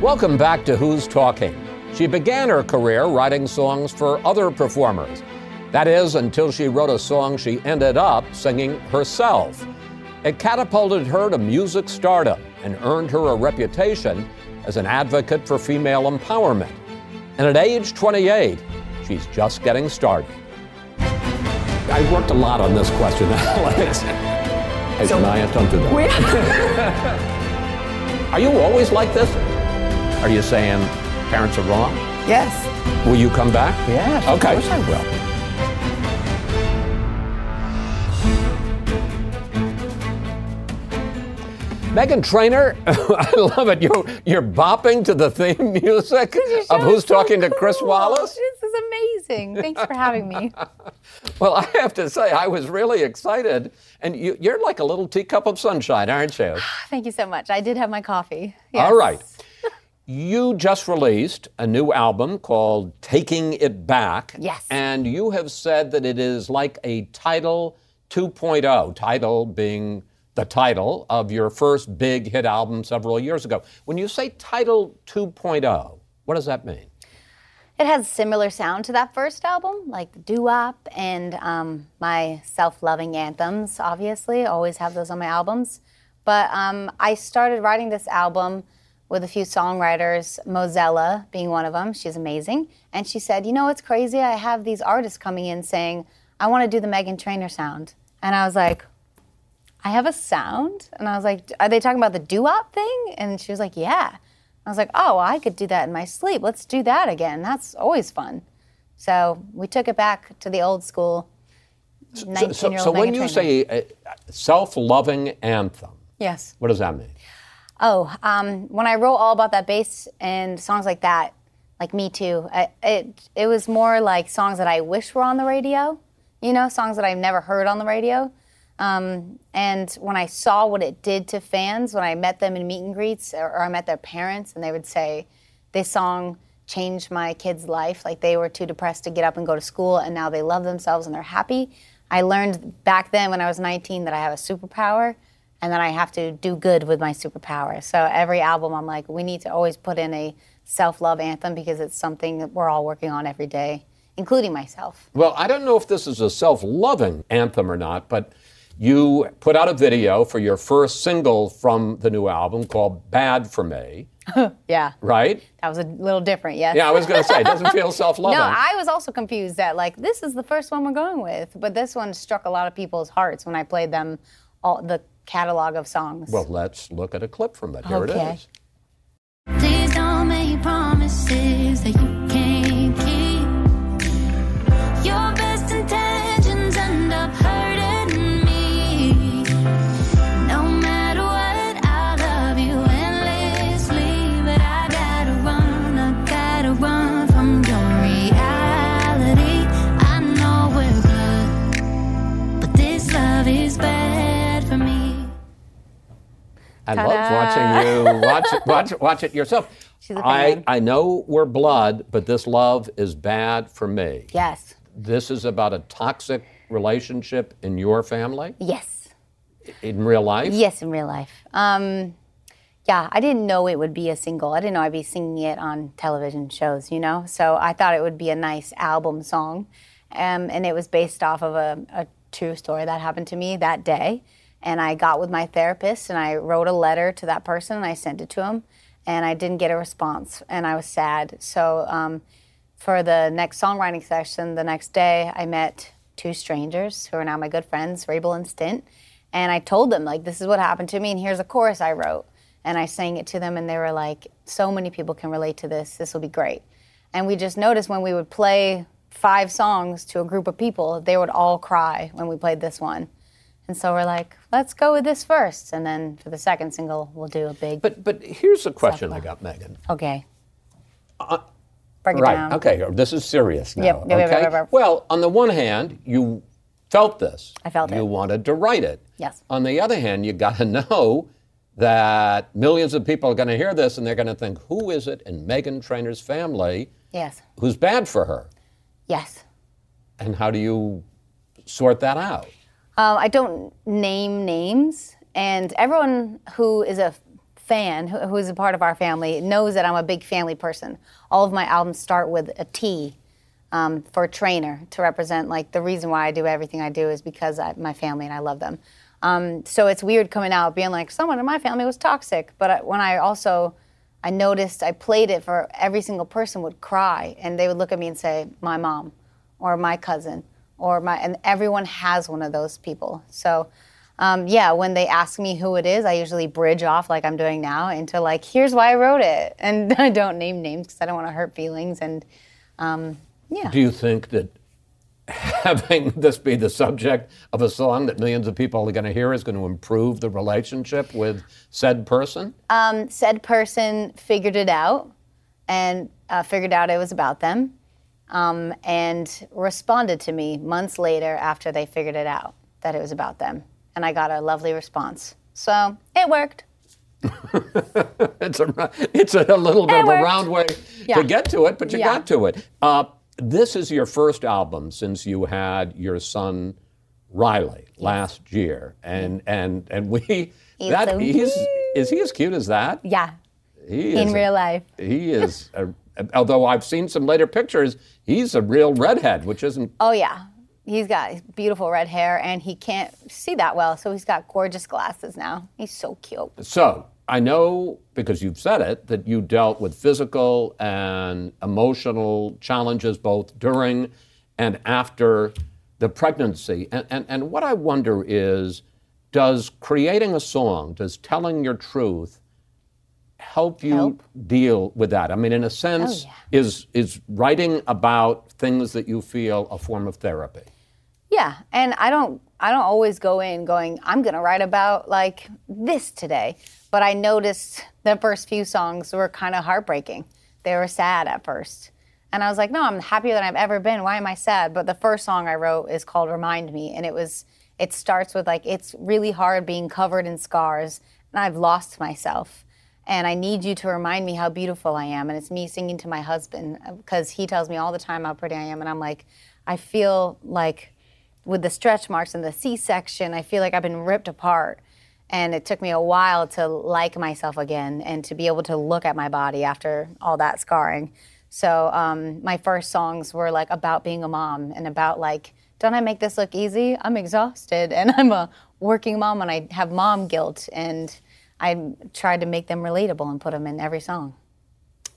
Welcome back to Who's Talking. She began her career writing songs for other performers. That is, until she wrote a song she ended up singing herself. It catapulted her to music stardom and earned her a reputation as an advocate for female empowerment. And at age 28, she's just getting started. I worked a lot on this question, Alex. Hey, So- Shania, don't do that. Are you always like this? Are you saying parents are wrong? yes. Will you come back? Yes. Okay. of course I will. Meghan Trainor, I love it. You're, you're bopping to the theme music of Who's so Talking to Chris. Wallace. This is amazing. Thanks for having me. Well, I have to say, I was really excited. And you, you're like a little teacup of sunshine, aren't you? Thank you so much. I did have my coffee. All Yes. right. You just released a new album called Taking It Back. Yes. And you have said that it is like a Title 2.0, title being the title of your first big hit album several years ago. When you say Title 2.0, what does that mean? It has similar sound to that first album, like doo-wop and um, my self-loving anthems. Obviously, always have those on my albums. But um, I started writing this album with a few songwriters, Mozella being one of them. She's amazing, and she said, "You know what's crazy? I have these artists coming in saying I want to do the Meghan Trainor sound," and I was like, I have a sound? And I was like, Are they talking about the doo wop thing? And she was like, Yeah. I was like, Oh, I could do that in my sleep. Let's do that again. That's always fun. So we took it back to the old school 19 So, old so when you say uh, self-loving anthem, Yes. what does that mean? Oh, um, when I wrote all about that bass and songs like that, like Me Too, I, it it was more like songs that I wish were on the radio. You know, songs that I've never heard on the radio. Um, and when I saw what it did to fans, when I met them in meet and greets, or, or I met their parents, and they would say, "This song changed my kid's life. Like they were too depressed to get up and go to school, and now they love themselves and they're happy." I learned back then when I was 19 that I have a superpower and then I have to do good with my superpower. So every album, I'm like, we need to always put in a self love anthem because it's something that we're all working on every day, including myself. Well, I don't know if this is a self loving anthem or not, but you put out a video for your first single from the new album called Bad for Me, Yeah, right? that was a little different, yes. Yeah, I was going to say, it doesn't feel self loving. No, I was also confused that like this is the first one we're going with, but this one struck a lot of people's hearts when I played them all the catalog of songs. well, let's look at a clip from it. Here it Okay. is. I love Ta-da. watching you watch it, watch, watch it yourself. I. I know we're blood, but this love is bad for me. yes, This is about a toxic relationship in your family, yes. in real life. Yes, in real life. Um, yeah, I didn't know it would be a single. I didn't know I'd be singing it on television shows, you know? So I thought it would be a nice album song. Um, and it was based off of a, a true story that happened to me that day. And I got with my therapist and I wrote a letter to that person and I sent it to him. And I didn't get a response and I was sad. So um, for the next songwriting session the next day, I met two strangers who are now my good friends, Rabel and Stint. And I told them, like, this is what happened to me, and here's a chorus I wrote. And I sang it to them, and they were like, so many people can relate to this. This will be great. And we just noticed when we would play five songs to a group of people, they would all cry when we played this one. And so we're like, let's go with this first. And then for the second single, we'll do a big, But but here's a question I got, Meghan. okay. Uh, Break it Right. down. Okay. This is serious now. Yep, yep, yep, okay. yep, yep. Well, on the one hand, you felt this. I felt you it. wanted to write it. Yes. On the other hand, you got to know that millions of people are going to hear this and they're going to think, who is it in Meghan Trainor's family Yes. who's bad for her? Yes. And how do you sort that out? Um, I don't name names, and everyone who is a fan who, who's a part of our family knows that I'm a big family person. All of my albums start with a T um, for Trainor to represent like the reason why I do everything I do is because I, my family and I love them. Um, so it's weird coming out being like someone in my family was toxic, but I, when I also I noticed I played it for every single person would cry and they would look at me and say my mom or my cousin or my and everyone has one of those people. So um, yeah, when they ask me who it is, I usually bridge off like I'm doing now into like here's why I wrote it, and I don't name names because I don't want to hurt feelings and um, yeah. Do you think that having this be the subject of a song that millions of people are going to hear is going to improve the relationship with said person? Um, said person figured it out and uh, figured out it was about them um, and responded to me months later after they figured it out that it was about them. And I got a lovely response. So it worked. it's a it's a little bit It of a round way Yeah. to get to it, but you Yeah. got to it. Uh, this is your first album since you had your son Riley last year, and and and we He's that so he's is he as cute as that? Yeah, He in is real life. He is. A, although I've seen some later pictures, he's a real redhead, which isn't. Oh yeah, he's got beautiful red hair and he can't see that well, so he's got gorgeous glasses now. He's so cute. So I know because you've said it that you dealt with physical and emotional challenges both during and after the pregnancy. And, and, and what I wonder is does creating a song, does telling your truth help you Help? deal with that? I mean, in a sense, oh, yeah. is, is writing about things that you feel a form of therapy? Yeah, and I don't I don't always go in going I'm going to write about like this today, but I noticed the first few songs were kind of heartbreaking. They were sad at first. And I was like, no, I'm happier than I've ever been. Why am I sad? But the first song I wrote is called Remind Me and it was it starts with like it's really hard being covered in scars and I've lost myself. And I need you to remind me how beautiful I am. And it's me singing to my husband because he tells me all the time how pretty I am. And I'm like, I feel like with the stretch marks and the C-section, I feel like I've been ripped apart. And it took me a while to like myself again and to be able to look at my body after all that scarring. So um, my first songs were like about being a mom and about like, don't I make this look easy? I'm exhausted and I'm a working mom and I have mom guilt. And I tried to make them relatable and put them in every song.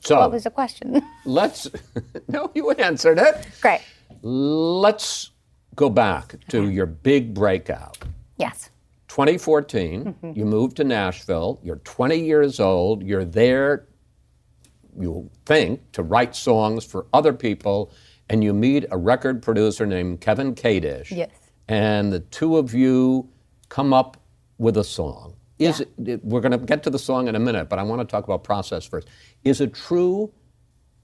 So What was the question? let's, no, you answered it. Great. Let's go back to your big breakout. Yes. 2014, mm-hmm. you moved to Nashville. You're 20 years old. You're there, you think, to write songs for other people, and you meet a record producer named Kevin Kadish. Yes. And the two of you come up with a song. Is it, we're going to get to the song in a minute, but I want to talk about process first. Is it true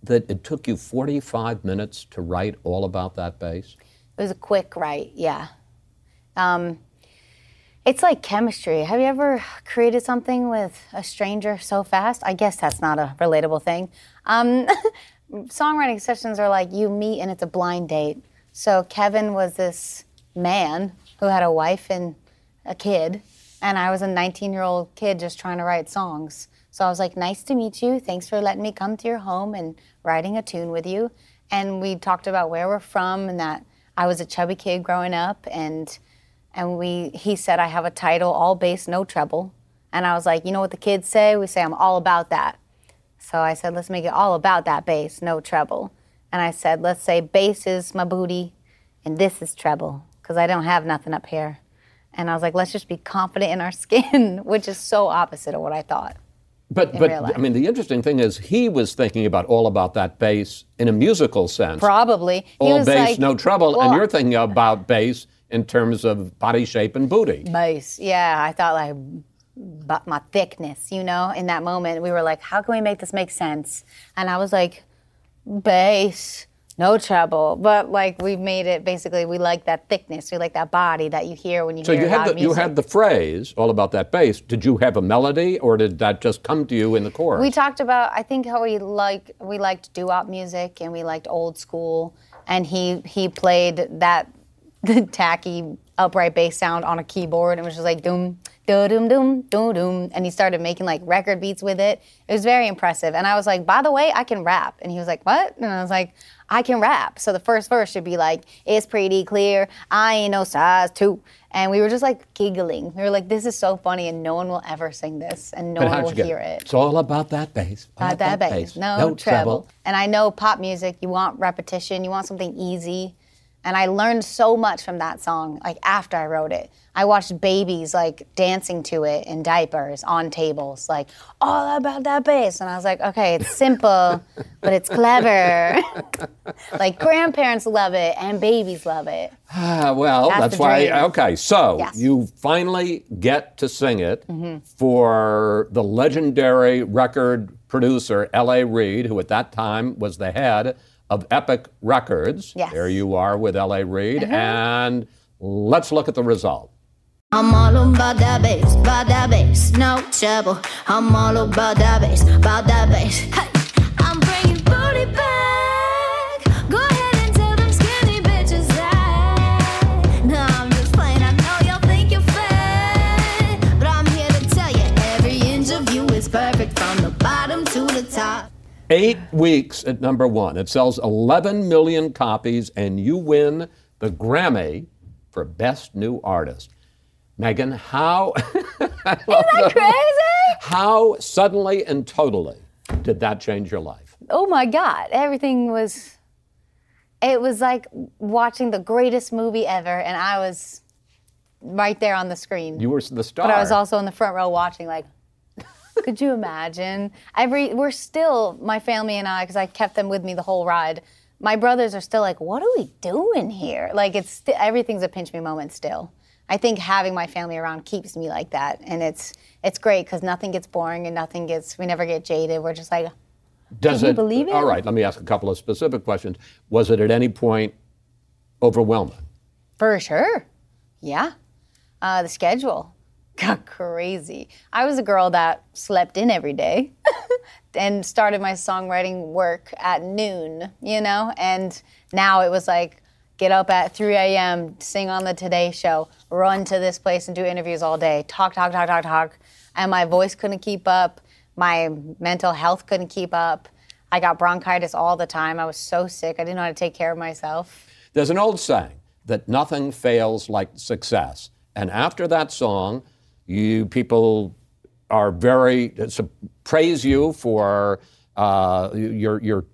that it took you 45 minutes to write all about that bass? It was a quick write, yeah. Um, it's like chemistry. Have you ever created something with a stranger so fast? I guess that's not a relatable thing. Um, songwriting sessions are like you meet and it's a blind date. So Kevin was this man who had a wife and a kid, and I was a 19 year old kid just trying to write songs. So I was like, nice to meet you. Thanks for letting me come to your home and writing a tune with you. And we talked about where we're from and that I was a chubby kid growing up and and we he said I have a title all bass no treble. And I was like, you know what the kids say? We say I'm all about that. So I said, let's make it all about that bass, no treble. And I said, let's say bass is my booty and this is treble because I don't have nothing up here. And I was like, let's just be confident in our skin, which is so opposite of what I thought. But, but. I mean, the interesting thing is he was thinking about all about that bass in a musical sense. Probably. He all was bass, like, no trouble. and you're thinking about bass in terms of body shape and booty. Bass. Yeah, I thought like but my thickness, you know, in that moment we were like, how can we make this make sense? And I was like, bass, no trouble, But like we made it basically we like that thickness, we like that body that you hear when you So hear you had the, you had the phrase all about that bass. Did you have a melody, or did that just come to you in the chorus? We talked about I think how we like we liked doo-wop music and we liked old school and he he played that tacky upright bass sound on a keyboard and was just like doom doom doom doom doom. and he started making like record beats with it. It was very impressive. And I was like, by the way, I can rap. And he was like, what? And I was like, I can rap. So the first verse should be like, it's pretty clear, I ain't no size two. And we were just like giggling. We were like, this is so funny, and no one will ever sing this, and no But one will hear it. It's all about that bass. all Not that bass. No, treble. And I know pop music, you want repetition, you want something easy. And I learned so much from that song, like after I wrote it. I watched babies like dancing to it in diapers on tables, like all about that bass. And I was like, okay, it's simple, but it's clever. like grandparents love it and babies love it. Ah, well, That's that's, why. dream. Okay, so Yes. Mm-hmm. you finally get to sing it for the legendary record producer L.A. Reid, who at that time was the head of Epic Records. Yes. There you are with L.A. Reid, mm-hmm. and let's look at the result. I'm all about that bass, about that bass, no trouble. I'm all about that bass, about that bass. Hey, Eight weeks at number one. It sells 11 million copies, and you win the Grammy for Best New Artist. Meghan, how? Isn't how Crazy? how suddenly and totally did that change your life? oh my god everything was it was like watching the greatest movie ever and i was right there on the screen You were the star. but i was also in the front row watching like could you imagine every we're still my family and i because i kept them with me the whole ride my brothers are still like what are we doing here like it's st- everything's a pinch me moment still i think having my family around keeps me like that and it's it's great because nothing gets boring and nothing gets we never get jaded we're just like Does Can you it, believe it? All right, let me ask a couple of specific questions. Was it at any point overwhelming? For sure. Yeah. Uh, the schedule got crazy. I was a girl that slept in every day and started my songwriting work at noon, you know? And now it was like get up at 3 a.m., sing on the Today Show, run to this place and do interviews all day, talk, talk, talk, talk, talk. And my voice couldn't keep up. My mental health couldn't keep up. I got bronchitis all the time. I was so sick. I didn't know how to take care of myself. There's an old saying that nothing fails like success. And after that song, you people are very so praise you for uh, you're you're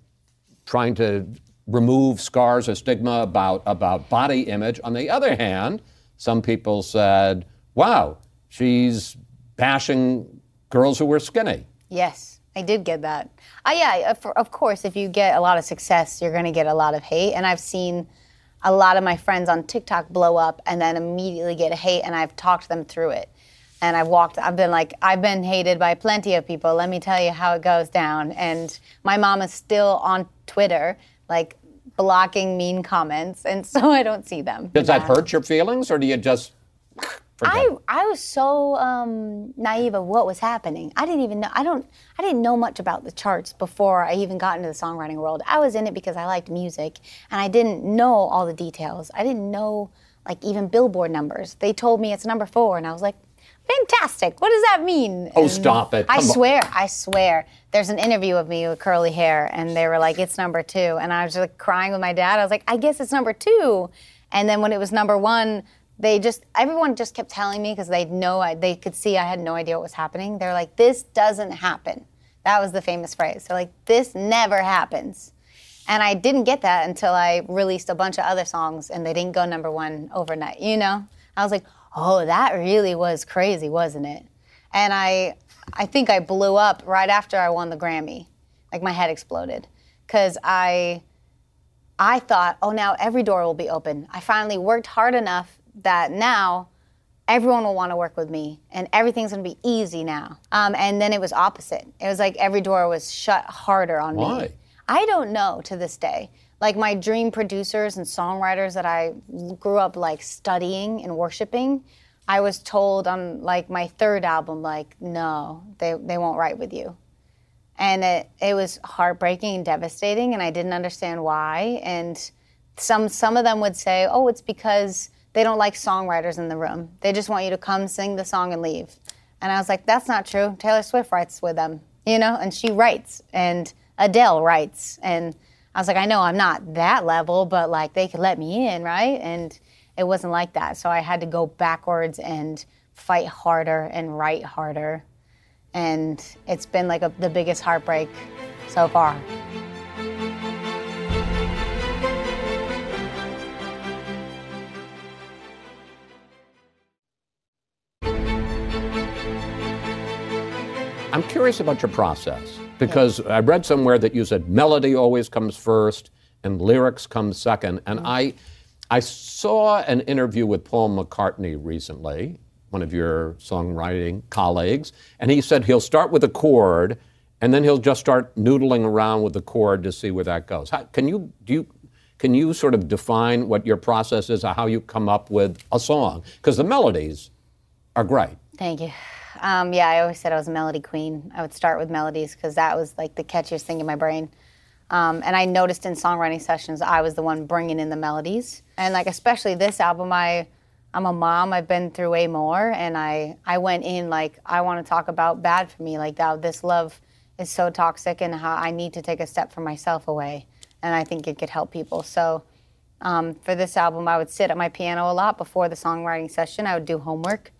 trying to remove scars or stigma about about body image. On the other hand, some people said, "Wow, she's bashing girls who were skinny." Yes, I did get that. Uh, yeah, of, of course, if you get a lot of success, you're going to get a lot of hate. And I've seen a lot of my friends on TikTok blow up and then immediately get hate, and I've talked them through it. And I've walked, I've been like, I've been hated by plenty of people. Let me tell you how it goes down. And my mom is still on Twitter, like blocking mean comments. And so I don't see them. Does that Yeah. hurt your feelings, or do you just forget? I. I was so um, naive of what was happening. I didn't even know. I don't. I didn't know much about the charts before I even got into the songwriting world. I was in it because I liked music, and I didn't know all the details. I didn't know like even Billboard numbers. They told me it's number four, and I was like, fantastic. What does that mean? Oh, And stop it. I Come on. swear. I swear. There's an interview of me with curly hair, and they were like, it's number two, and I was just like crying with my dad. I was like, I guess it's number two. And then when it was number one, they just everyone just kept telling me because they know I, they could see I had no idea what was happening. They're like, "This doesn't happen." That was the famous phrase. They're like, "This never happens," and I didn't get that until I released a bunch of other songs and they didn't go number one overnight. You know, I was like, "Oh, that really was crazy, wasn't it?" And I, I think I blew up right after I won the Grammy. Like my head exploded because I. I thought, oh, now every door will be open. I finally worked hard enough that now everyone will want to work with me and everything's going to be easy now. Um, and then it was opposite. It was like every door was shut harder on Why? me. I don't know to this day. Like my dream producers and songwriters that I grew up like studying and worshiping, I was told on like my third album, like, no, they, they won't write with you and it, it was heartbreaking and devastating and i didn't understand why and some some of them would say oh it's because they don't like songwriters in the room. They just want you to come sing the song and leave. And I was like, that's not true. Taylor Swift writes with them, you know, and she writes, and Adele writes. And I was like, I know I'm not that level, but like they could let me in, right? And it wasn't like that. So I had to go backwards and fight harder and write harder. And it's been like a, the biggest heartbreak so far. I'm curious about your process because I read somewhere that you said melody always comes first and lyrics come second. And mm. I, I saw an interview with Paul McCartney recently, one of your songwriting colleagues, and he said he'll start with a chord and then he'll just start noodling around with the chord to see where that goes. How, can you do you can you sort of define what your process is, or how you come up with a song? Because the melodies are great. Thank you. Um, yeah, I always said I was a melody queen. I would start with melodies because that was like the catchiest thing in my brain. Um, and I noticed in songwriting sessions, I was the one bringing in the melodies. And like especially this album, I I'm a mom. I've been through way more, and I I went in like I want to talk about bad for me, like that this love is so toxic, and how I need to take a step for myself away. And I think it could help people. So. Um, for this album, I would sit at my piano a lot before the songwriting session. I would do homework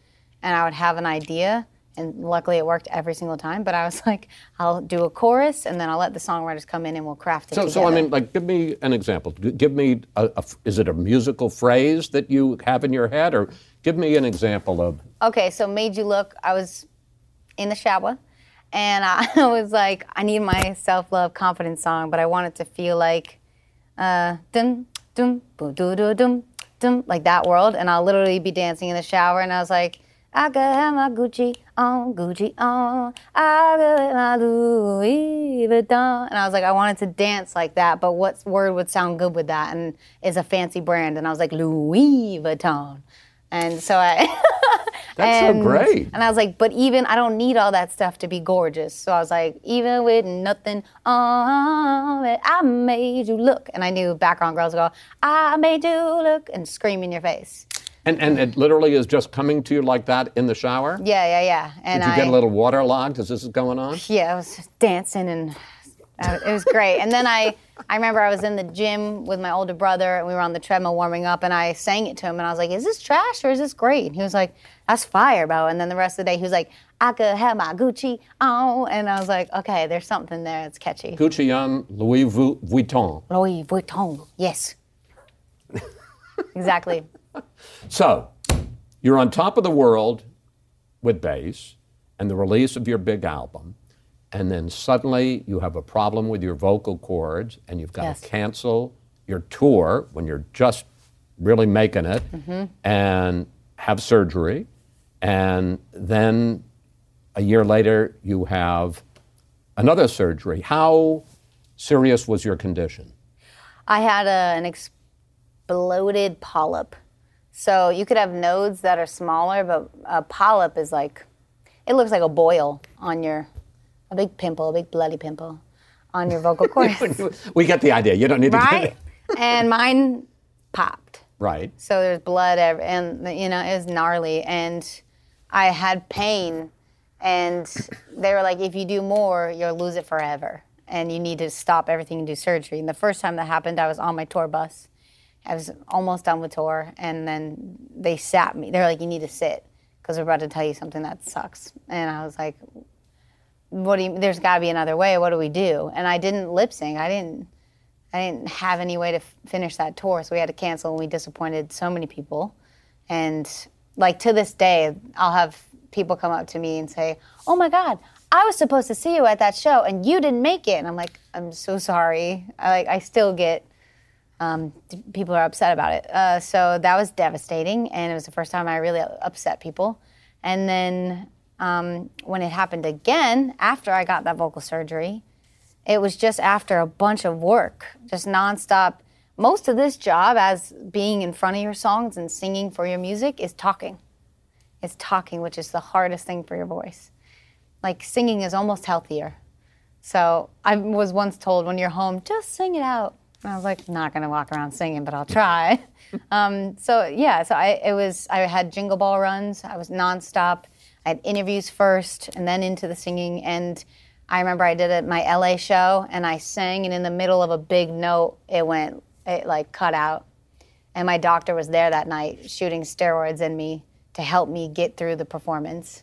and I would have an idea. And luckily, it worked every single time. But I was like, I'll do a chorus, and then I'll let the songwriters come in, and we'll craft it So, together. so I mean, like, give me an example. Give me, a. is it a musical phrase that you have in your head, or give me an example of? okay, so made you look. I was in the shower, and I was like, I need my self-love confidence song, but I want it to feel like, uh, dum dum doo doo dum dum like that world, and I'll literally be dancing in the shower, and I was like. I could have my Gucci on, Gucci on. I could have my Louis Vuitton. And I was like, I wanted to dance like that, but what word would sound good with that? And is a fancy brand. And I was like, Louis Vuitton. And so I. That's so great. And I was like, but even I don't need all that stuff to be gorgeous. So I was like, even with nothing on it, I made you look. And I knew background girls go, I made you look and scream in your face. And, and it literally is just coming to you like that in the shower? Yeah, yeah, yeah. And Did you I, get a little waterlogged as this is going on? yeah, I was just dancing and uh, it was great. and then I, I remember I was in the gym with my older brother and we were on the treadmill warming up and I sang it to him and I was like, is this trash or is this great? And he was like, that's fire, bro. And then the rest of the day he was like, I could have my Gucci on. And I was like, okay, there's something there. It's catchy. Gucci on Louis Vu- Vuitton. Louis Vuitton. Yes. exactly. So, you're on top of the world with bass and the release of your big album, and then suddenly you have a problem with your vocal cords and you've got Yes. to cancel your tour when you're just really making it mm-hmm. and have surgery. And then a year later, you have another surgery. How serious was your condition? I had a, an exploded polyp. So you could have nodes that are smaller, but a polyp is like, it looks like a boil on your, a big pimple, a big bloody pimple on your vocal cords, we get the idea. You don't need to get right? it. and mine popped. Right. So there's blood, ev- and you know it was gnarly, and I had pain, and they were like, if you do more, you'll lose it forever, and you need to stop everything and do surgery. And the first time that happened, I was on my tour bus. I was almost done with tour, and then they sat me. They're like, you need to sit because we're about to tell you something that sucks. And I was like, what do you? There's got to be another way. What do we do? And I didn't lip sync. I didn't. I didn't have any way to f- finish that tour, so we had to cancel, and we disappointed so many people. And like to this day, I'll have people come up to me and say, "Oh my God, I was supposed to see you at that show, and you didn't make it." And I'm like, "I'm so sorry." I like I still get um, people are upset about it. Uh, so that was devastating, and it was the first time I really upset people. And then um, when it happened again after I got that vocal surgery, it was just after a bunch of work, just nonstop. Most of this job, as being in front of your songs and singing for your music, is talking. It's talking, which is the hardest thing for your voice. Like singing is almost healthier. So I was once told when you're home, just sing it out. I was like, not gonna walk around singing, but I'll try. um, so yeah, so I it was I had jingle ball runs. I was nonstop. I had interviews first, and then into the singing. And I remember I did it my LA show, and I sang, and in the middle of a big note, it went it like cut out. And my doctor was there that night shooting steroids in me to help me get through the performance.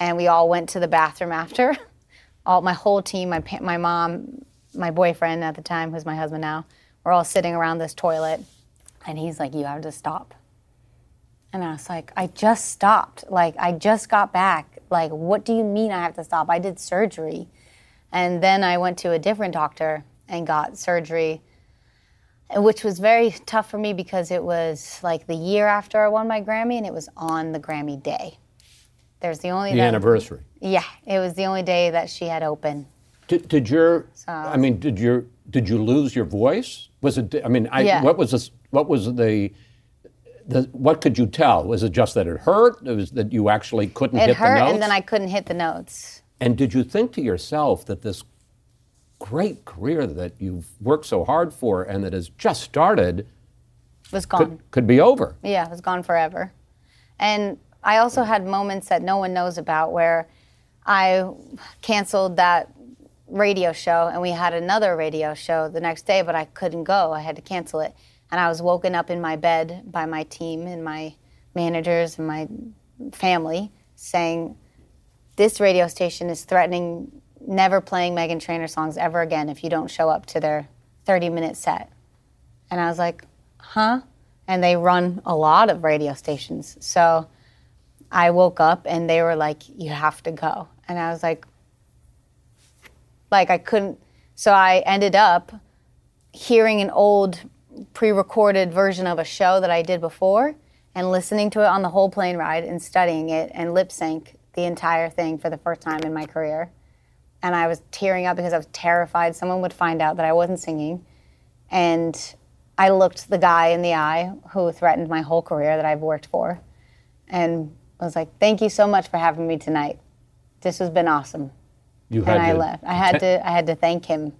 And we all went to the bathroom after. All my whole team, my my mom, my boyfriend at the time, who's my husband now, we're all sitting around this toilet, and he's like, "You have to stop." And I was like, "I just stopped. Like I just got back. Like what do you mean I have to stop? I did surgery." And then I went to a different doctor and got surgery which was very tough for me because it was like the year after I won my Grammy and it was on the Grammy day. There's the only The that- anniversary. Yeah, it was the only day that she had open. Did, did your, I mean, did your, did you lose your voice? Was it, I mean, I, Yeah. what was this, what was the, the, what could you tell? Was it just that it hurt? It was that you actually couldn't It hit hurt the notes? It hurt, and then I couldn't hit the notes. And did you think to yourself that this great career that you've worked so hard for and that has just started was gone. could, could be over? Yeah, it was gone forever. And I also had moments that no one knows about where I canceled that radio show and we had another radio show the next day, but I couldn't go. I had to cancel it. And I was woken up in my bed by my team and my managers and my family saying, This radio station is threatening never playing Meghan Trainor songs ever again if you don't show up to their 30 minute set. And I was like, huh? And they run a lot of radio stations. So I woke up and they were like, you have to go. And I was like, like I couldn't. So I ended up hearing an old pre recorded version of a show that I did before and listening to it on the whole plane ride and studying it and lip sync the entire thing for the first time in my career. And I was tearing up because I was terrified someone would find out that I wasn't singing. And I looked the guy in the eye who threatened my whole career that I've worked for and was like, thank you so much for having me tonight. This has been awesome. You And I left. I had to I had to thank him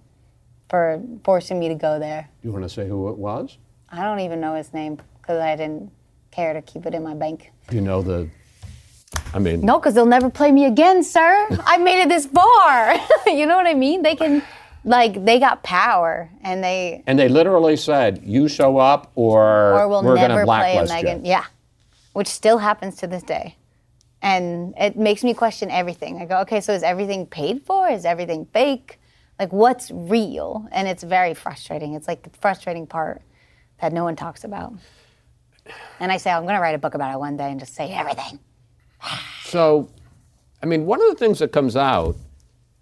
for forcing me to go there. You want to say who it was? I don't even know his name because I didn't care to keep it in my bank. You know the, I mean, No, because they'll never play me again, sir. I made it this far. you know what I mean? They can, like, they got power, and they and they literally said, you show up or, or will we're going to never play a blacklist Meghan. you. Yeah, which still happens to this day, and it makes me question everything. I go, okay, so is everything paid for? Is everything fake? Like, what's real? And it's very frustrating. It's like the frustrating part that no one talks about. And I say, I'm going to write a book about it one day and just say everything. So, I mean, one of the things that comes out,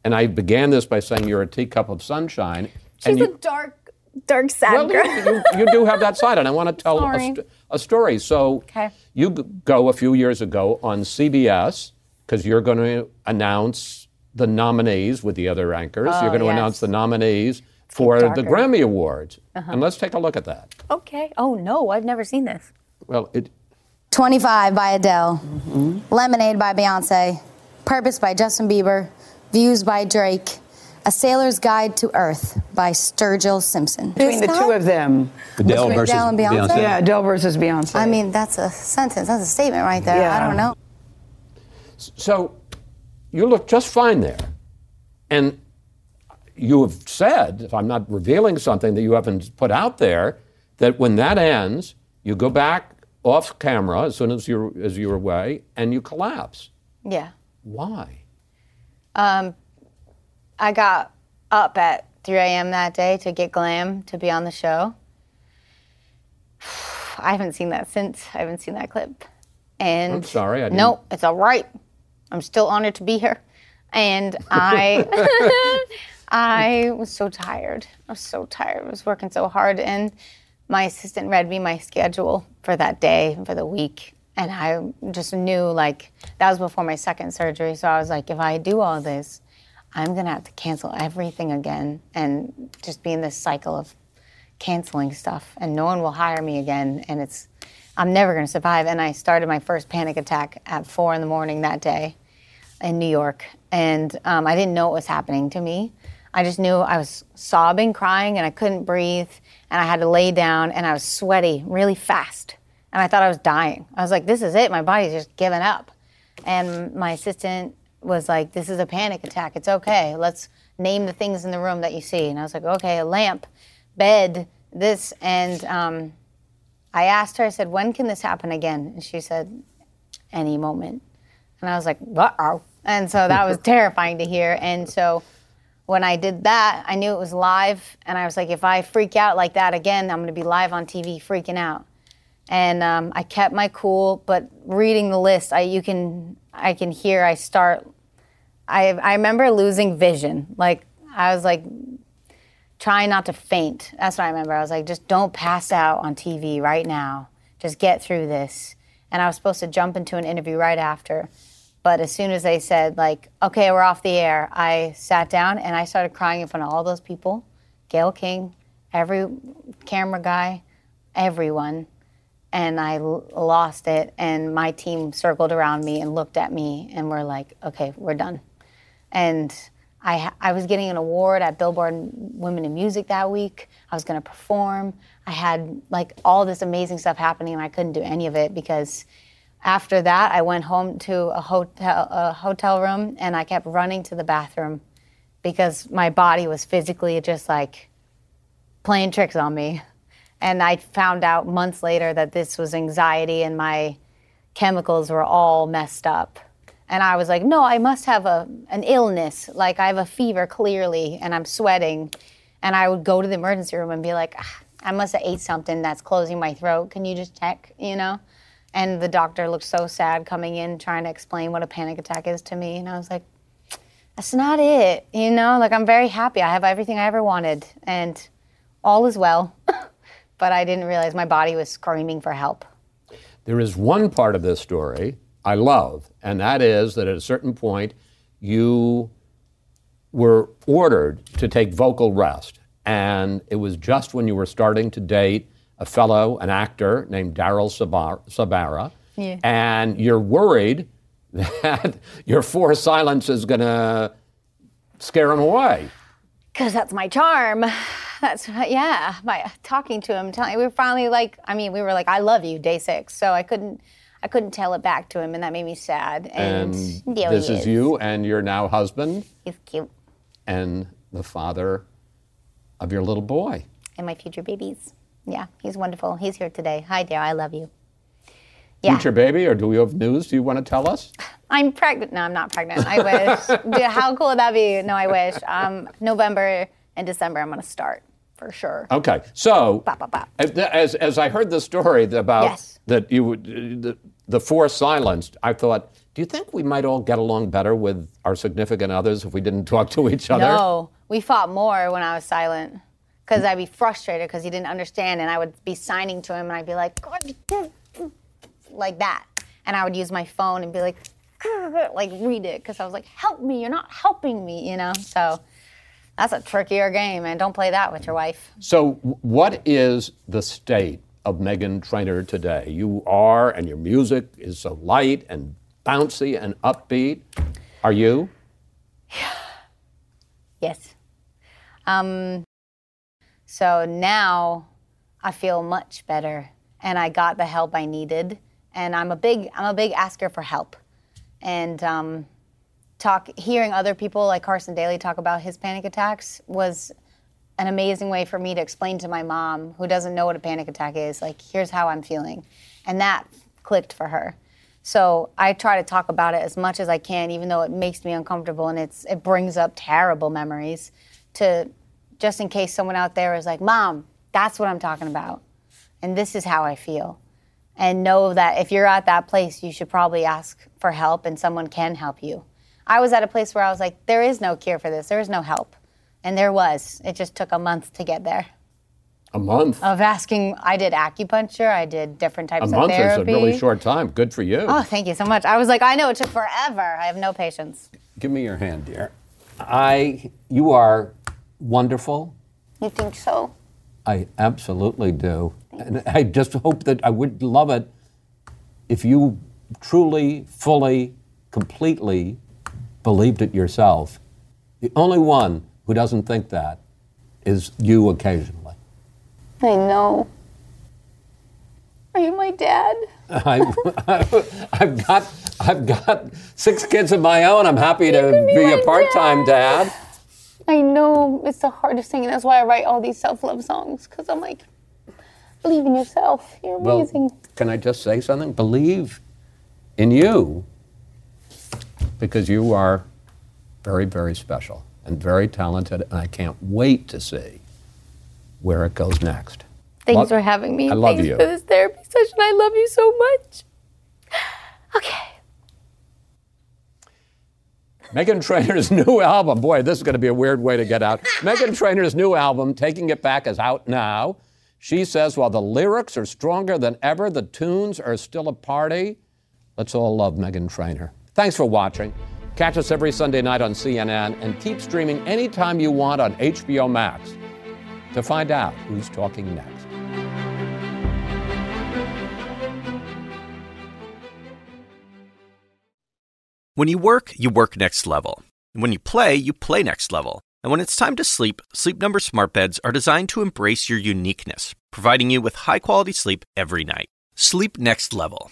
and I began this by saying you're a teacup of sunshine. and She's you, a dark, dark, sad well, girl. you, you, you do have that side, and I want to tell a, st- a story. So, Okay. you g- go a few years ago on CBS because you're going to announce the nominees with the other anchors. you're going to Oh, yes. announce the nominees for the. Grammy Awards. Uh-huh. And let's take a look at that. Okay. Oh, no, I've never seen this. Well, it, 25 by Adele, Lemonade by Beyonce, Purpose by Justin Bieber, Views by Drake, A Sailor's Guide to Earth by Sturgill Simpson. Between the two of them. Adele Between versus Adele and Beyonce? Beyonce. Yeah, Adele versus Beyonce. I mean, that's a sentence. That's a statement right there. Yeah. I don't know. So you look just fine there. And you have said, if I'm not revealing something that you haven't put out there, that when that ends, you go back off camera as soon as you're as you're away and you collapse. Yeah. Why? Um, I got up at 3 a.m. that day to get glam to be on the show. I haven't seen that since. I haven't seen that clip. And I'm sorry, I didn't- Nope, it's all right. I'm still honored to be here. And I I was so tired. I was so tired. I was working so hard and my assistant read me my schedule for that day, for the week. And I just knew like that was before my second surgery. So I was like, if I do all this, I'm gonna have to cancel everything again and just be in this cycle of canceling stuff and no one will hire me again and it's I'm never going to survive and I started my first panic attack at 4 in the morning that day in New York and um, I didn't know what was happening to me I just knew I was sobbing, crying, and I couldn't breathe. And I had to lay down and I was sweaty really fast. And I thought I was dying. I was like, this is it. My body's just giving up. And my assistant was like, this is a panic attack. It's okay. Let's name the things in the room that you see. And I was like, okay, a lamp, bed, this. And um, I asked her, I said, when can this happen again? And she said, any moment. And I was like, uh oh. And so that was terrifying to hear. And so when I did that, I knew it was live. And I was like, if I freak out like that again, I'm going to be live on TV freaking out. And um, I kept my cool, but reading the list, I you can I can hear I start. I I remember losing vision. Like I was like trying not to faint. That's what I remember. I was like, just don't pass out on TV right now. Just get through this. And I was supposed to jump into an interview right after. But as soon as they said, like, okay, we're off the air, I sat down and I started crying in front of all those people Gayle King, every camera guy, everyone. And I lost it. And my team circled around me and looked at me and were like, okay, we're done. And I, I was getting an award at Billboard Women in Music that week. I was going to perform. I had like all this amazing stuff happening, and I couldn't do any of it because after that, I went home to a hotel, a hotel room, and I kept running to the bathroom because my body was physically just like playing tricks on me. And I found out months later that this was anxiety, and my chemicals were all messed up. And I was like, no, I must have a, an illness. Like I have a fever clearly, and I'm sweating. And I would go to the emergency room and be like, "Ah, I must have ate something that's closing my throat. Can you just check, you know? And the doctor looked so sad coming in trying to explain what a panic attack is to me. And I was like, that's not it, you know? Like I'm very happy. I have everything I ever wanted, and all is well. but I didn't realize my body was screaming for help. There is one part of this story I love, and that is that at a certain point you were ordered to take vocal rest. And it was just when you were starting to date a fellow, an actor named Daryl Sabar- Sabara. Yeah. And you're worried that your forced silence is going to scare him away. Because that's my charm. That's right. yeah. My talking to him, telling we were finally like. I mean, we were like, "I love you," day six. So I couldn't, I couldn't tell it back to him, and that made me sad. And, And this he is you and your now husband He's cute, and the father of your little boy. and my future babies. Yeah, he's wonderful. He's here today. Hi, Dare. I love you. Yeah. Future baby, or do we have news? Do you want to tell us? I'm pregnant. No, I'm not pregnant. I wish. Dude, how cool would that be? No, I wish. Um, November and December, I'm gonna start for sure. Okay, so Bop, bop, bop. as, as as I heard the story about Yes. that you would the, the four silenced, I thought, do you think we might all get along better with our significant others if we didn't talk to each other? No, we fought more when I was silent because I'd be frustrated because he didn't understand, and I would be signing to him, and I'd be like, like that, and I would use my phone and be like, like read it because I was like, help me, you're not helping me, you know. So that's a trickier game, and don't play that with your wife. So, what is the state of Meghan Trainor today? You are, and your music is so light and bouncy and upbeat. Are you? Yes. Um, so now I feel much better, and I got the help I needed. And I'm a big I'm a big asker for help, and um, talk hearing other people like Carson Daly talk about his panic attacks was an amazing way for me to explain to my mom, who doesn't know what a panic attack is, like here's how I'm feeling, and that clicked for her. So I try to talk about it as much as I can, even though it makes me uncomfortable and it's it brings up terrible memories. To just in case someone out there is like, "Mom, that's what I'm talking about, and this is how I feel," and know that if you're at that place, you should probably ask for help, and someone can help you. I was at a place where I was like, "There is no cure for this. There is no help," and there was. It just took a month to get there. A month. Of asking, I did acupuncture, I did different types a of month is a really short time. Good for you. Oh, thank you so much. I was like, I know it took forever. I have no patience. Give me your hand, dear. I, you are wonderful. You think so? I absolutely do. And I just hope that I would love it if you truly, fully, completely believed it yourself. The only one who doesn't think that is you occasionally. I know. Are you my dad? I, I've got I've got six kids of my own. I'm happy to be be a part-time dad. I know it's the hardest thing, and that's why I write all these self-love songs. Cause I'm like, believe in yourself. You're amazing. Well, can I just say something? Believe in you because you are very, very special and very talented, and I can't wait to see where it goes next. Thanks Love- for having me. I love Thanks you. for this therapy session. I love you so much. Okay. Meghan Trainor's new album, boy, this is going to be a weird way to get out. Meghan Trainor's new album, Taking It Back, is out now. She says while the lyrics are stronger than ever, the tunes are still a party. Let's all love Meghan Trainor. Thanks for watching. Catch us every Sunday night on CNN and keep streaming anytime you want on HBO Max to find out who's talking next. When you work, you work next level. And when you play, you play next level. And when it's time to sleep, Sleep Number smart beds are designed to embrace your uniqueness, providing you with high-quality sleep every night. Sleep next level.